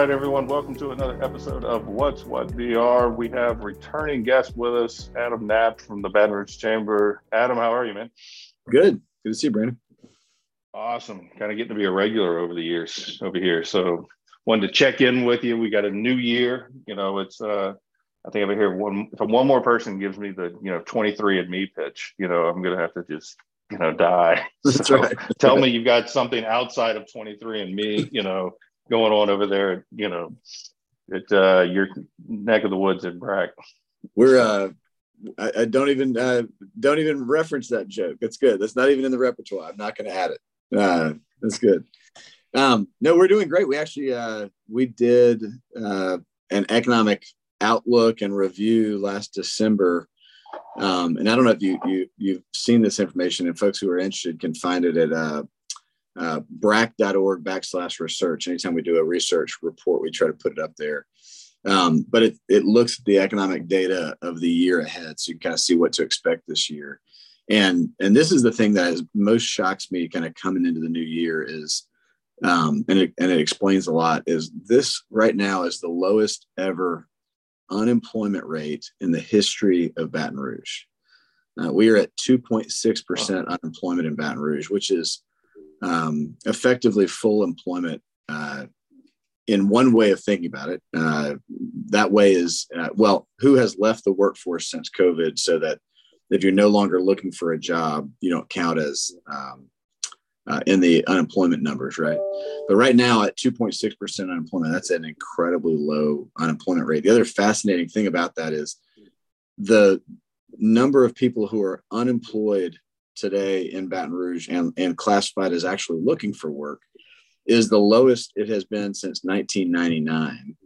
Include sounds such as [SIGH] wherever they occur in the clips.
Right, everyone, welcome to another episode of What's What VR. We have returning guest with us, Adam Knapp from the Baton Rouge Chamber. Adam, how are you, man? Good. Good to see you, Brandon. Awesome. Kind of getting to be a regular over the years over here. So wanted to check in with you. We got a new year. You know, it's uh I think over here one if one more person gives me the, you know, 23 and me pitch, you know, I'm gonna have to just you know, die. That's so right. tell me you've got something outside of 23 and me, you know, going on over there, you know, at uh, your neck of the woods in BRAC. We're uh, I, I don't even uh, don't even reference that joke. That's good. That's not even in the repertoire. I'm not going to add it. Uh, that's good. Um, no, we're doing great. We actually uh, we did uh, an economic outlook and review last December. Um, and I don't know if you, you you've seen this information, and folks who are interested can find it at uh, uh, brac.org backslash research. Anytime we do a research report, we try to put it up there. Um, but it, it looks at the economic data of the year ahead. So you kind of see what to expect this year. And, and this is the thing that has most shocks me kind of coming into the new year is, um, and, it, and it explains a lot, is this right now is the lowest ever unemployment rate in the history of Baton Rouge. Uh, we are at 2.6% unemployment in Baton Rouge, which is um, effectively full employment uh, in one way of thinking about it. Uh, that way is, uh, well, who has left the workforce since COVID so that if you're no longer looking for a job, you don't count as um, uh, in the unemployment numbers, right? But right now at 2.6% unemployment, that's an incredibly low unemployment rate. The other fascinating thing about that is the number of people who are unemployed today in Baton Rouge and, and classified as actually looking for work is the lowest it has been since 1999.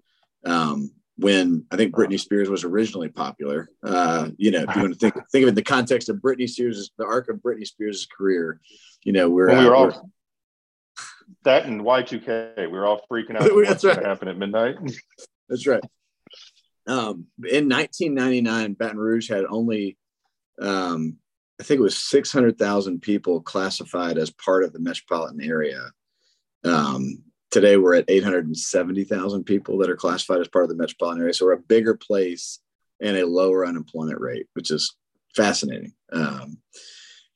Um, when I think Britney Spears was originally popular, uh, you know, if you want to think think of it in the context of Britney Spears, the arc of Britney Spears' career, you know, we're when we were uh, all that and Y2K, we were all freaking out. [LAUGHS] That's right. Happen at midnight. [LAUGHS] That's right. Um, in 1999, Baton Rouge had only um, I think it was 600,000 people classified as part of the metropolitan area. Um, today we're at 870,000 people that are classified as part of the metropolitan area. So we're a bigger place and a lower unemployment rate, which is fascinating. Um,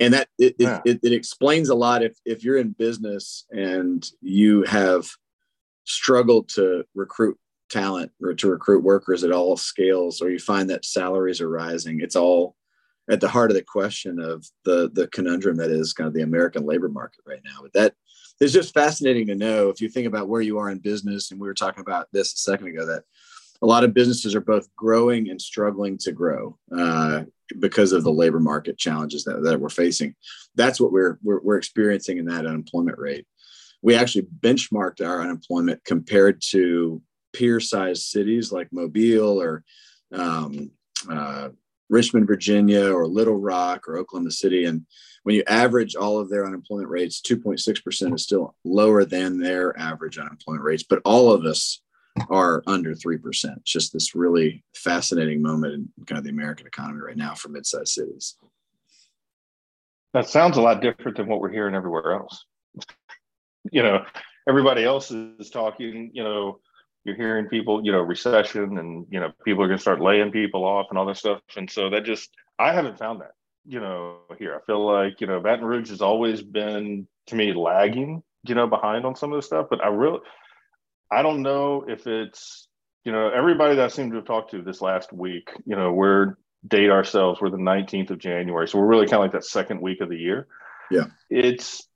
and that it, yeah. it, it, explains a lot if, if you're in business and you have struggled to recruit talent or to recruit workers at all scales, or you find that salaries are rising, it's all at the heart of the question of the the conundrum that is kind of the American labor market right now. But that is just fascinating to know if you think about where you are in business, and we were talking about this a second ago that a lot of businesses are both growing and struggling to grow uh, because of the labor market challenges that, that we're facing. That's what we're, we're, we're experiencing in that unemployment rate. We actually benchmarked our unemployment compared to peer-sized cities like Mobile or um, uh, Richmond, Virginia, or Little Rock, or Oklahoma City. And when you average all of their unemployment rates, 2.6% is still lower than their average unemployment rates. But all of us are under 3%. It's just this really fascinating moment in kind of the American economy right now for mid-sized cities. That sounds a lot different than what we're hearing everywhere else. [LAUGHS] you know, everybody else is talking, you know, you're hearing people, you know, recession and, you know, people are going to start laying people off and all that stuff. And so that just, I haven't found that, you know, here. I feel like, you know, Baton Rouge has always been to me lagging, you know, behind on some of the stuff. But I really, I don't know if it's, you know, everybody that I seem to have talked to this last week, you know, we're date ourselves, we're the 19th of January. So we're really kind of like that second week of the year. Yeah. It's,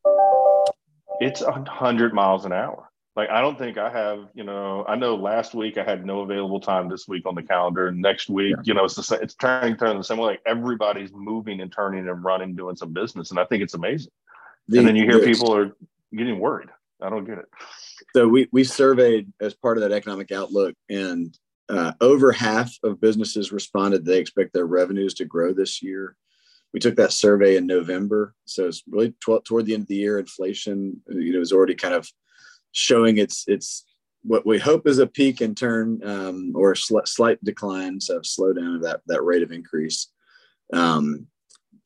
it's a hundred miles an hour like I don't think I have, you know, I know last week I had no available time this week on the calendar. And next week, yeah. you know, it's the same, it's turning turning the same way. Like everybody's moving and turning and running, doing some business. And I think it's amazing. The, and then you hear yes. people are getting worried. I don't get it. So we we surveyed as part of that economic outlook and uh, over half of businesses responded they expect their revenues to grow this year. We took that survey in November, so it's really tw- toward the end of the year. Inflation, you know, is already kind of showing its its what we hope is a peak and turn um, or sl- slight decline, so slowdown of that that rate of increase. Um,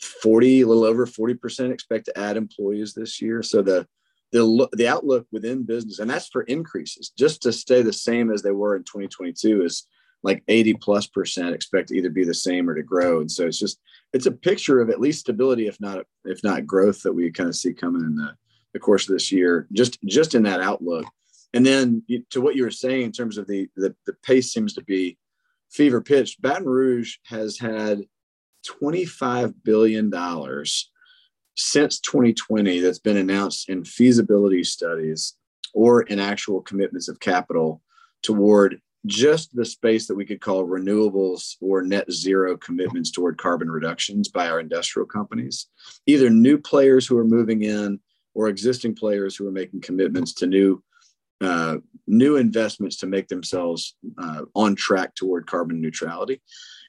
40, a little over 40% expect to add employees this year. So the the the outlook within business, and that's for increases, just to stay the same as they were in 2022 is like 80 plus percent expect to either be the same or to grow. And so it's just it's a picture of at least stability, if not if not growth, that we kind of see coming in the, the course of this year, just just in that outlook. And then to what you were saying in terms of the the, the pace seems to be fever pitch. Baton Rouge has had 25 billion dollars since 2020 that's been announced in feasibility studies or in actual commitments of capital toward just the space that we could call renewables or net zero commitments toward carbon reductions by our industrial companies, either new players who are moving in or existing players who are making commitments to new uh, new investments to make themselves uh, on track toward carbon neutrality.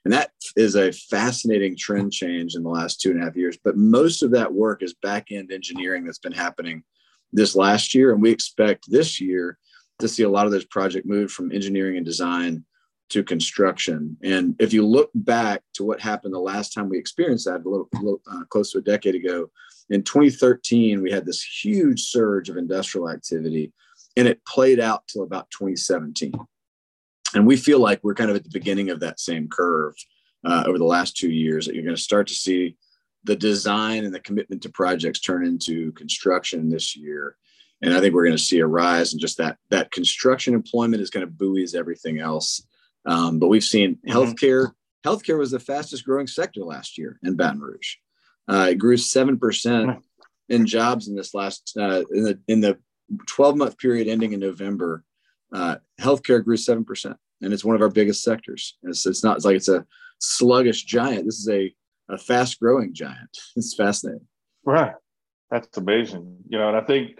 And that is a fascinating trend change in the last two and a half years. But most of that work is back end engineering that's been happening this last year. And we expect this year to see a lot of those projects move from engineering and design to construction. And if you look back to what happened the last time we experienced that, a little, uh, close to a decade ago, in 2013, we had this huge surge of industrial activity, and it played out till about 2017. And we feel like we're kind of at the beginning of that same curve uh, over the last two years that you're going to start to see the design and the commitment to projects turn into construction this year and I think we're going to see a rise in just that that construction employment is going to buoys everything else. Um, but we've seen mm-hmm. healthcare. Healthcare was the fastest growing sector last year in Baton Rouge. Uh, it grew seven percent mm-hmm. in jobs in this last uh, in the in the 12 month period ending in November. Uh, healthcare grew seven percent, and it's one of our biggest sectors. It's, it's not it's like it's a sluggish giant. This is a a fast growing giant. [LAUGHS] It's fascinating. Right. That's amazing. You know, and I think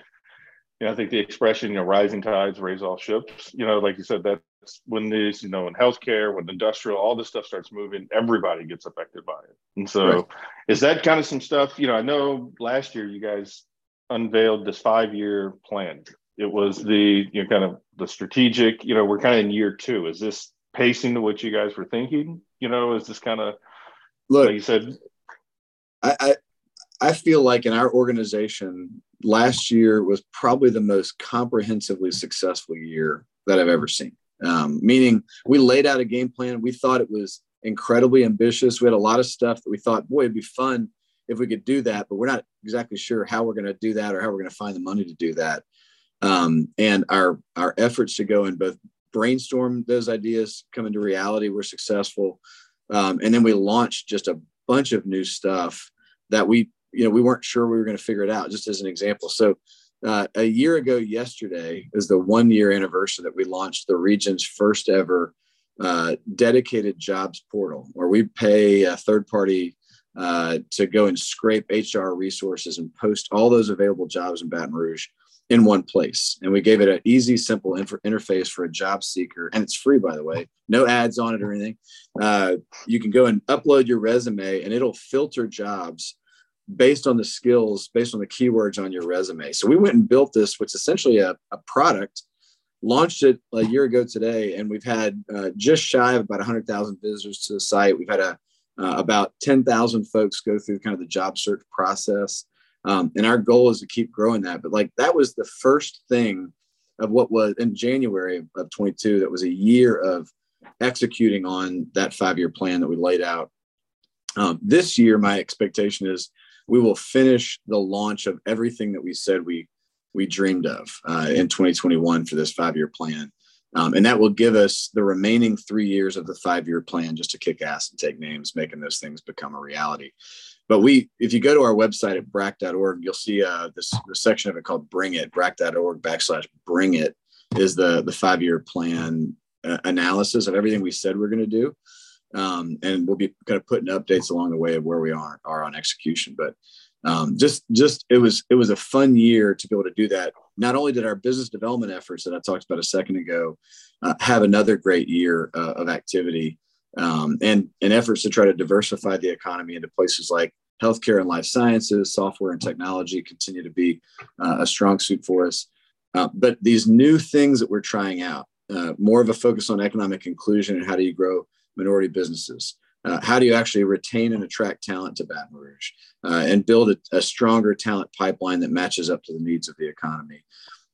you know, I think the expression, you know, rising tides raise all ships, you know, like you said, that's when these, you know, in healthcare, when industrial, all this stuff starts moving, everybody gets affected by it. And so right. is that kind of some stuff, you know, I know last year you guys unveiled this five year plan. It was the, you know, kind of the strategic, you know, we're kind of in year two. Is this pacing to what you guys were thinking? You know, is this kind of, look, like you said, I, I, I feel like in our organization, last year was probably the most comprehensively successful year that I've ever seen. Um, meaning, we laid out a game plan. We thought it was incredibly ambitious. We had a lot of stuff that we thought, boy, it'd be fun if we could do that, but we're not exactly sure how we're going to do that or how we're going to find the money to do that. Um, and our our efforts to go and both brainstorm those ideas come into reality were successful. Um, and then we launched just a bunch of new stuff that we you know we weren't sure we were going to figure it out just as an example so uh, a year ago yesterday is the one year anniversary that we launched the region's first ever uh, dedicated jobs portal where we pay a third party uh, to go and scrape hr resources and post all those available jobs in baton rouge in one place. And we gave it an easy simple interface for a job seeker and it's free by the way. No ads on it or anything. Uh, you can go and upload your resume and it'll filter jobs based on the skills, based on the keywords on your resume. So we went and built this, which is essentially a, a product, launched it a year ago today, and we've had uh, just shy of about 100,000 visitors to the site. We've had a, uh, about 10,000 folks go through kind of the job search process. Um, and our goal is to keep growing that. But like that was the first thing of what was in January of 22 that was a year of executing on that five year plan that we laid out. Um, this year, my expectation is we will finish the launch of everything that we said we we dreamed of uh, in 2021 for this five year plan. Um, and that will give us the remaining three years of the five year plan just to kick ass and take names, making those things become a reality. But we, if you go to our website at brac.org, you'll see uh, this, this section of it called Bring It, brac.org backslash Bring It is the, the five year plan uh, analysis of everything we said we're going to do um, and we'll be kind of putting updates along the way of where we are are on execution. But um, just just it was it was a fun year to be able to do that. Not only did our business development efforts that I talked about a second ago uh, have another great year uh, of activity um, and and efforts to try to diversify the economy into places like healthcare and life sciences, software and technology continue to be uh, a strong suit for us. Uh, but these new things that we're trying out, uh, more of a focus on economic inclusion and how do you grow minority businesses. uh, how do you actually retain and attract talent to Baton Rouge uh, and build a, a, stronger talent pipeline that matches up to the needs of the economy?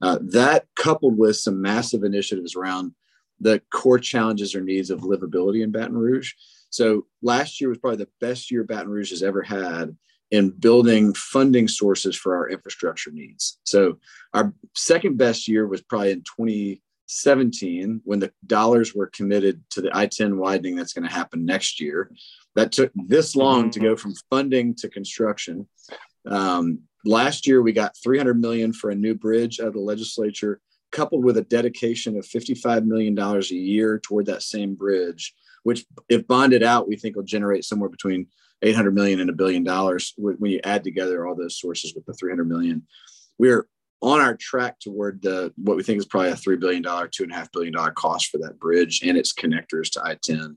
Uh, that coupled with some massive initiatives around the core challenges or needs of livability in Baton Rouge. So last year was probably the best year Baton Rouge has ever had in building funding sources for our infrastructure needs. So our second best year was probably in 2017 when the dollars were committed to the I-10 widening that's going to happen next year. That took this long to go from funding to construction. Um, last year we got 300 million for a new bridge out of the legislature coupled with a dedication of 55 million dollars a year toward that same bridge which if bonded out we think will generate somewhere between 800 million and a billion dollars when you add together all those sources with the 300 million we're on our track toward the what we think is probably a three billion dollar two and a half billion dollar cost for that bridge and its connectors to i-10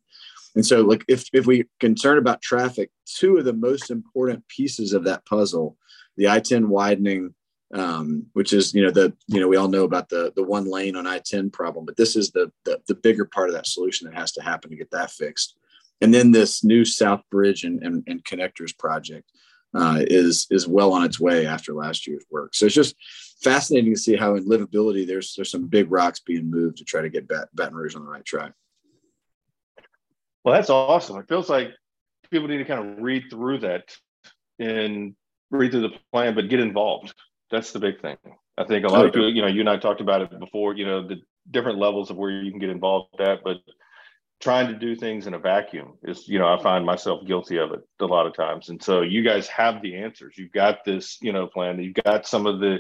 and so like if, if we concern about traffic two of the most important pieces of that puzzle the i-10 widening um, which is you know the you know we all know about the the one lane on i-10 problem but this is the, the the bigger part of that solution that has to happen to get that fixed and then this new South Bridge and, and, and connectors project uh, is is well on its way after last year's work. So it's just fascinating to see how in livability there's there's some big rocks being moved to try to get Bat- Baton Rouge on the right track. Well, that's awesome. It feels like people need to kind of read through that and read through the plan, but get involved. That's the big thing. I think a lot of oh, people, you know, you and I talked about it before, you know, the different levels of where you can get involved at, but trying to do things in a vacuum is you know i find myself guilty of it a lot of times and so you guys have the answers you've got this you know plan you've got some of the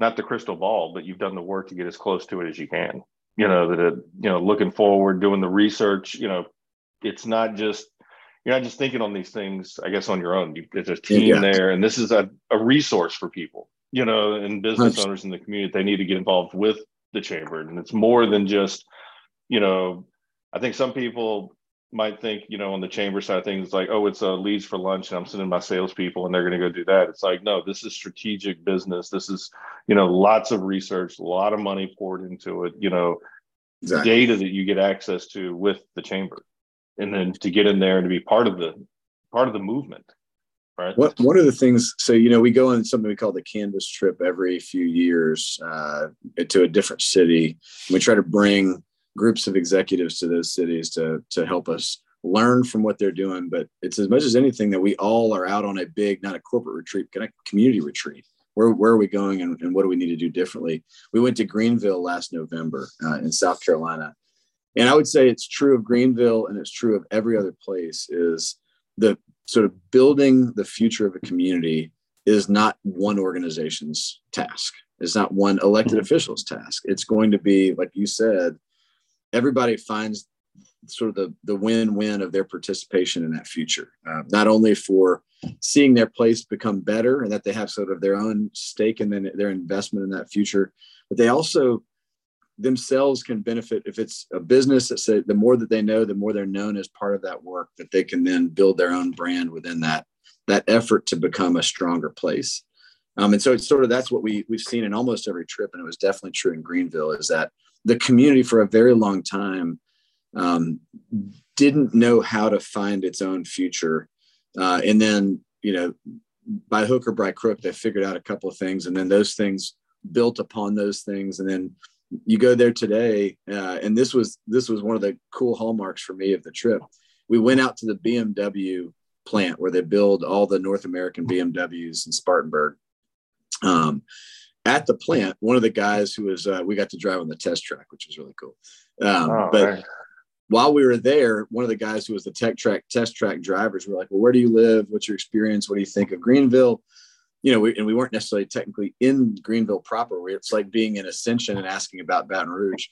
not the crystal ball but you've done the work to get as close to it as you can. You know that it, you know looking forward doing the research you know it's not just you're not just thinking on these things i guess on your own. You, there's a team yeah. there and this is a, a resource for people you know and business owners in the community they need to get involved with the chamber. And it's more than just you know I think some people might think, you know, on the chamber side of things, like, oh, it's a leads for lunch and I'm sending my salespeople and they're going to go do that. It's like, no, this is strategic business. This is, you know, lots of research, a lot of money poured into it, you know, exactly. data that you get access to with the chamber. And then to get in there and to be part of the part of the movement. Right. What, one of the things, so, you know, we go on something we call the canvas trip every few years uh, to a different city. We try to bring groups of executives to those cities to to help us learn from what they're doing. But it's as much as anything that we all are out on a big, not a corporate retreat, but a community retreat. Where, where are we going and, and what do we need to do differently? We went to Greenville last November uh, in South Carolina. And I would say it's true of Greenville and it's true of every other place is the sort of building the future of a community is not one organization's task. It's not one elected mm-hmm. official's task. It's going to be, like you said, everybody finds sort of the, the win-win of their participation in that future. Uh, not only for seeing their place become better and that they have sort of their own stake and then their investment in that future but they also themselves can benefit if it's a business that say the more that they know the more they're known as part of that work that they can then build their own brand within that that effort to become a stronger place um, and so it's sort of that's what we we've seen in almost every trip and it was definitely true in greenville is that the community for a very long time um, didn't know how to find its own future. Uh, and then, you know, by hook or by crook, they figured out a couple of things, and then those things built upon those things, and then you go there today, uh, and this was this was one of the cool hallmarks for me of the trip. We went out to the BMW plant where they build all the North American BMWs in Spartanburg. Um, at the plant, one of the guys who was uh, we got to drive on the test track, which was really cool. Um, oh, but while we were there, one of the guys who was the tech track test track drivers were like, "Well, where do you live? What's your experience? What do you think of Greenville?" You know, we, and we weren't necessarily technically in Greenville proper. It's like being in Ascension and asking about Baton Rouge.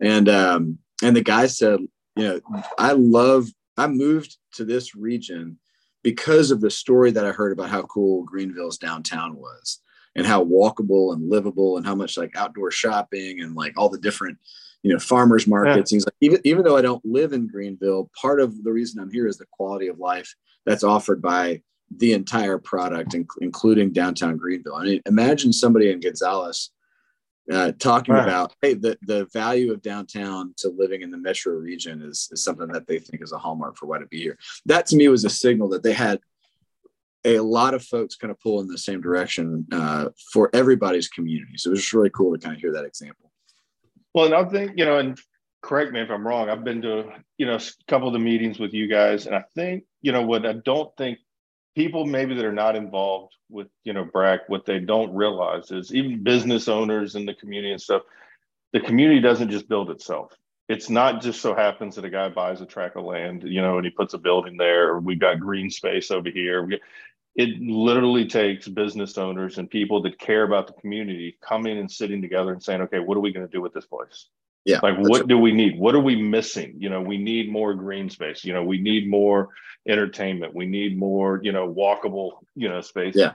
And um, and the guy said, you know, I love. I moved to this region because of the story that I heard about how cool Greenville's downtown was and how walkable and livable and how much like outdoor shopping and like all the different you know farmers markets yeah. things like even even though I don't live in Greenville, part of the reason I'm here is the quality of life that's offered by the entire product, including downtown Greenville. I mean, imagine somebody in Gonzales uh, talking right. about hey the, the value of downtown to living in the metro region is, is something that they think is a hallmark for why to be here that to me was a signal that they had a lot of folks kind of pull in the same direction uh, for everybody's community so it was just really cool to kind of hear that example well and i think you know and correct me if i'm wrong i've been to you know a couple of the meetings with you guys and i think you know what i don't think people maybe that are not involved with you know BRAC, what they don't realize is even business owners in the community and stuff, the community doesn't just build itself. It's not just so happens that a guy buys a tract of land, you know, and he puts a building there, or we've got green space over here. It literally takes business owners and people that care about the community coming and sitting together and saying, okay, what are we going to do with this place? Yeah. Like, what right. do we need? What are we missing? You know, we need more green space. You know, we need more entertainment. We need more, you know, walkable, you know, space. Yeah.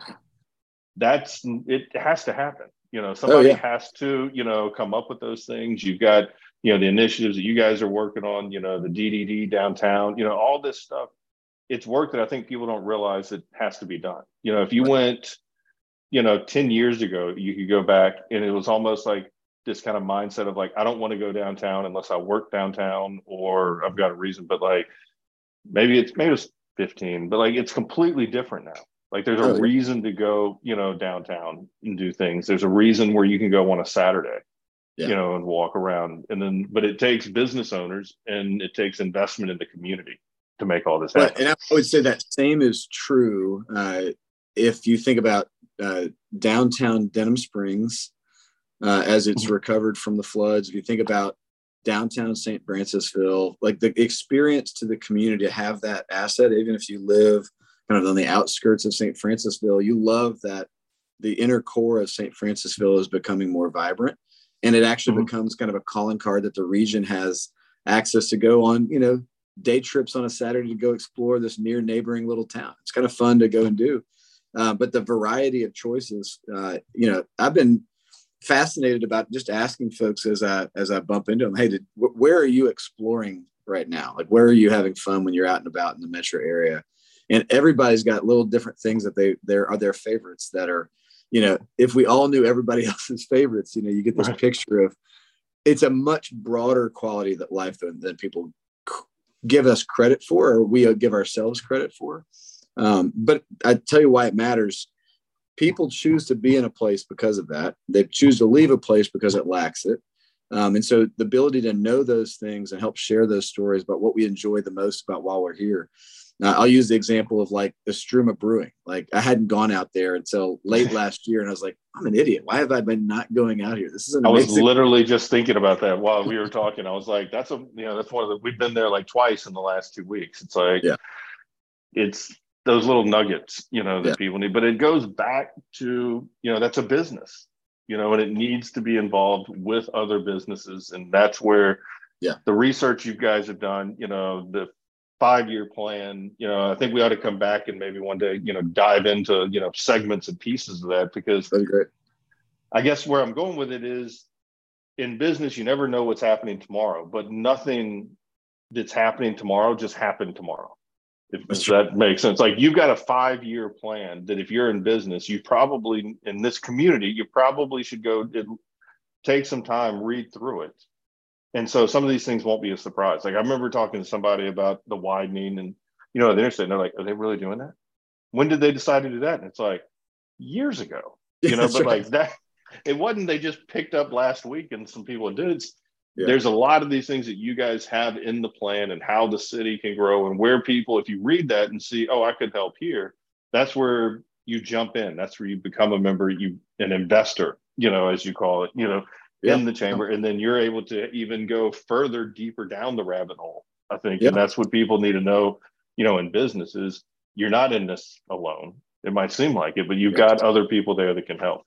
That's it has to happen. You know, oh, somebody oh, yeah. has to, you know, come up with those things. You've got, you know, the initiatives that you guys are working on, you know, the DDD downtown, you know, all this stuff. It's work that I think people don't realize it has to be done. You know, if you right. went, you know, 10 years ago, you could go back and it was almost like this kind of mindset of like I don't want to go downtown unless I work downtown or I've got a reason. But like maybe it's maybe it's 15, but like it's completely different now. Like there's a oh, reason to go, you know, downtown and do things. There's a reason where you can go on a Saturday, yeah. you know, and walk around. And then, but it takes business owners and it takes investment in the community to make all this happen. and I would say that same is true uh, if you think about uh, downtown Denham Springs uh, as it's mm-hmm. recovered from the floods. If you think about downtown St. Francisville, like the experience to the community to have that asset, even if you live kind of on the outskirts of St. Francisville, you love that the inner core of St. Francisville is becoming more vibrant. And it actually mm-hmm. becomes kind of a calling card that the region has access to go on, you know, day trips on a Saturday to go explore this near neighboring little town. It's kind of fun to go and do. Uh, but the variety of choices, uh, you know, I've been fascinated about just asking folks as I as I bump into them, hey, did, where are you exploring right now? Like, where are you having fun when you're out and about in the metro area? And everybody's got little different things that they there are their favorites that are, you know, if we all knew everybody [LAUGHS] else's favorites, you know, you get this right. picture of it's a much broader quality that life than, than people give us credit for or we give ourselves credit for. Um, but I tell you why it matters people choose to be in a place because of that. They choose to leave a place because it lacks it. Um, and so the ability to know those things and help share those stories about what we enjoy the most about while we're here. Now, I'll use the example of like the Struma Brewing. Like I hadn't gone out there until late [LAUGHS] last year, and I was like, I'm an idiot. Why have I been not going out here? This is amazing. I was literally just thinking about that while we were talking. I was like, that's a you know that's one of the we've been there like twice in the last two weeks. It's like yeah, it's those little nuggets, you know, that yeah. people need. But it goes back to, you know, that's a business, you know, and it needs to be involved with other businesses. And that's where yeah, the research you guys have done, you know, the five year plan, you know, I think we ought to come back and maybe one day, you know, dive into, you know, segments and pieces of that because that's great. I guess where I'm going with it is in business, you never know what's happening tomorrow, but nothing that's happening tomorrow just happened tomorrow if, if that makes sense. Like you've got a five year plan that if you're in business, you probably in this community, you probably should go take some time, read through it. And so some of these things won't be a surprise. Like I remember talking to somebody about the widening and you know, the interstate, and they're like, are they really doing that? When did they decide to do that? And it's like years ago, you [LAUGHS] know, but right. like that, it wasn't, they just picked up last week and some people did. It's, yeah. there's a lot of these things that you guys have in the plan and how the city can grow and where people if you read that and see oh i could help here that's where you jump in that's where you become a member you an investor you know as you call it you know yeah. in the chamber and then you're able to even go further deeper down the rabbit hole i think yeah. and that's what people need to know you know in businesses you're not in this alone it might seem like it but you've got other people there that can help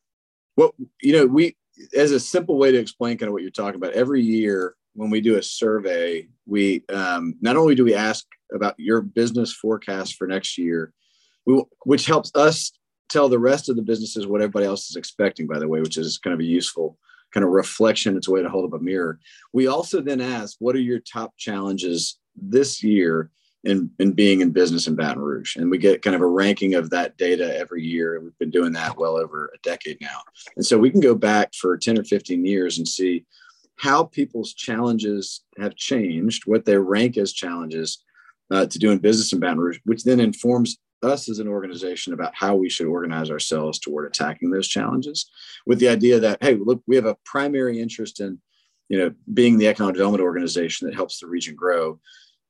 well you know we as a simple way to explain kind of what you're talking about, every year when we do a survey, we um, not only do we ask about your business forecast for next year, we, which helps us tell the rest of the businesses what everybody else is expecting, by the way, which is kind of a useful kind of reflection. It's a way to hold up a mirror. We also then ask, what are your top challenges this year in, in being in business in Baton Rouge. And we get kind of a ranking of that data every year. We've been doing that well over a decade now. And so we can go back for 10 or 15 years and see how people's challenges have changed, what they rank as challenges uh, to doing business in Baton Rouge, which then informs us as an organization about how we should organize ourselves toward attacking those challenges with the idea that, hey, look, we have a primary interest in, you know, being the economic development organization that helps the region grow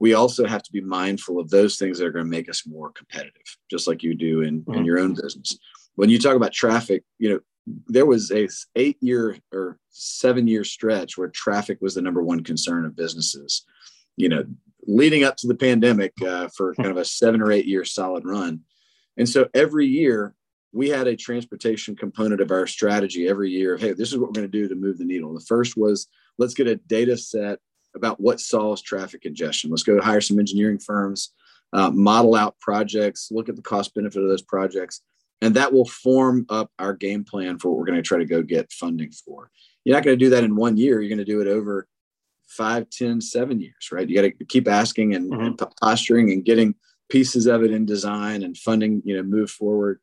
we also have to be mindful of those things that are going to make us more competitive, just like you do in, mm-hmm. in your own business. When you talk about traffic, you know, there was a eight year or seven year stretch where traffic was the number one concern of businesses, you know, leading up to the pandemic uh, for kind of a seven or eight year solid run. And so every year we had a transportation component of our strategy every year. of, Hey, this is what we're going to do to move the needle. The first was let's get a data set about what solves traffic congestion. Let's go hire some engineering firms, uh, model out projects, look at the cost benefit of those projects, and that will form up our game plan for what we're going to try to go get funding for. You're not going to do that in one year. You're going to do it over five, ten, seven years, right? You got to keep asking and, mm-hmm. and posturing and getting pieces of it in design and funding, you know, move forward.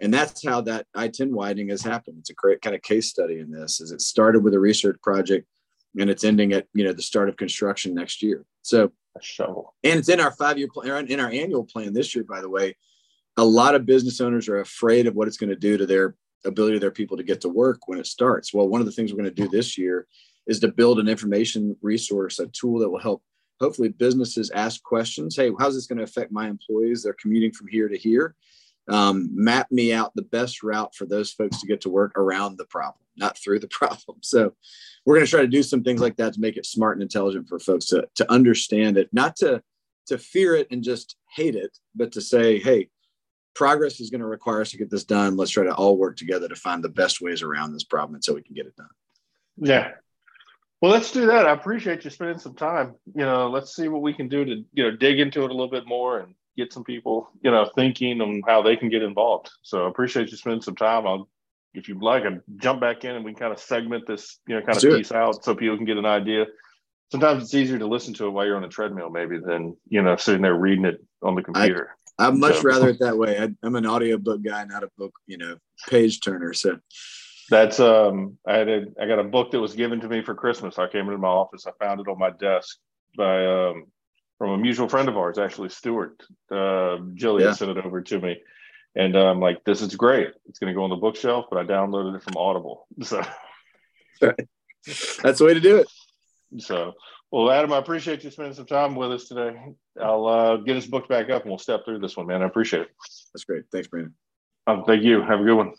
And that's how that I-10 widening has happened. It's a great kind of case study in this. Is it started with a research project and it's ending at you know the start of construction next year. So and it's in our five year plan, in our annual plan this year. By the way, a lot of business owners are afraid of what it's going to do to their ability of their people to get to work when it starts. Well, one of the things we're going to do this year is to build an information resource, a tool that will help hopefully businesses ask questions. Hey, how's this going to affect my employees? They're commuting from here to here. Um, map me out the best route for those folks to get to work around the problem, not through the [LAUGHS] problem. So we're going to try to do some things like that to make it smart and intelligent for folks to, to understand it, not to, to fear it and just hate it, but to say, hey, progress is going to require us to get this done. Let's try to all work together to find the best ways around this problem so we can get it done. Yeah. Well, let's do that. I appreciate you spending some time. You know, let's see what we can do to, you know, dig into it a little bit more and get some people, you know, thinking on how they can get involved. So I appreciate you spending some time. I'll if you'd like, I jump back in and we can kind of segment this, you know, kind Let's of piece it. out so people can get an idea. Sometimes it's easier to listen to it while you're on a treadmill, maybe than you know sitting there reading it on the computer. I, would much so. rather it [LAUGHS] that way. I, am an audiobook guy, not a book, you know, page turner. So that's um, I had a, I got a book that was given to me for Christmas. I came into my office, I found it on my desk by um, from a mutual friend of ours, actually Stuart. Uh, Jillian yeah. sent it over to me and uh, I'm like, this is great. It's going to go on the bookshelf, but I downloaded it from Audible. [LAUGHS] So that's the way to do it. So, well, Adam, I appreciate you spending some time with us today. I'll uh, get us booked back up and we'll step through this one, man. I appreciate it. That's great. Thanks, Brandon. Um, thank you. Have a good one.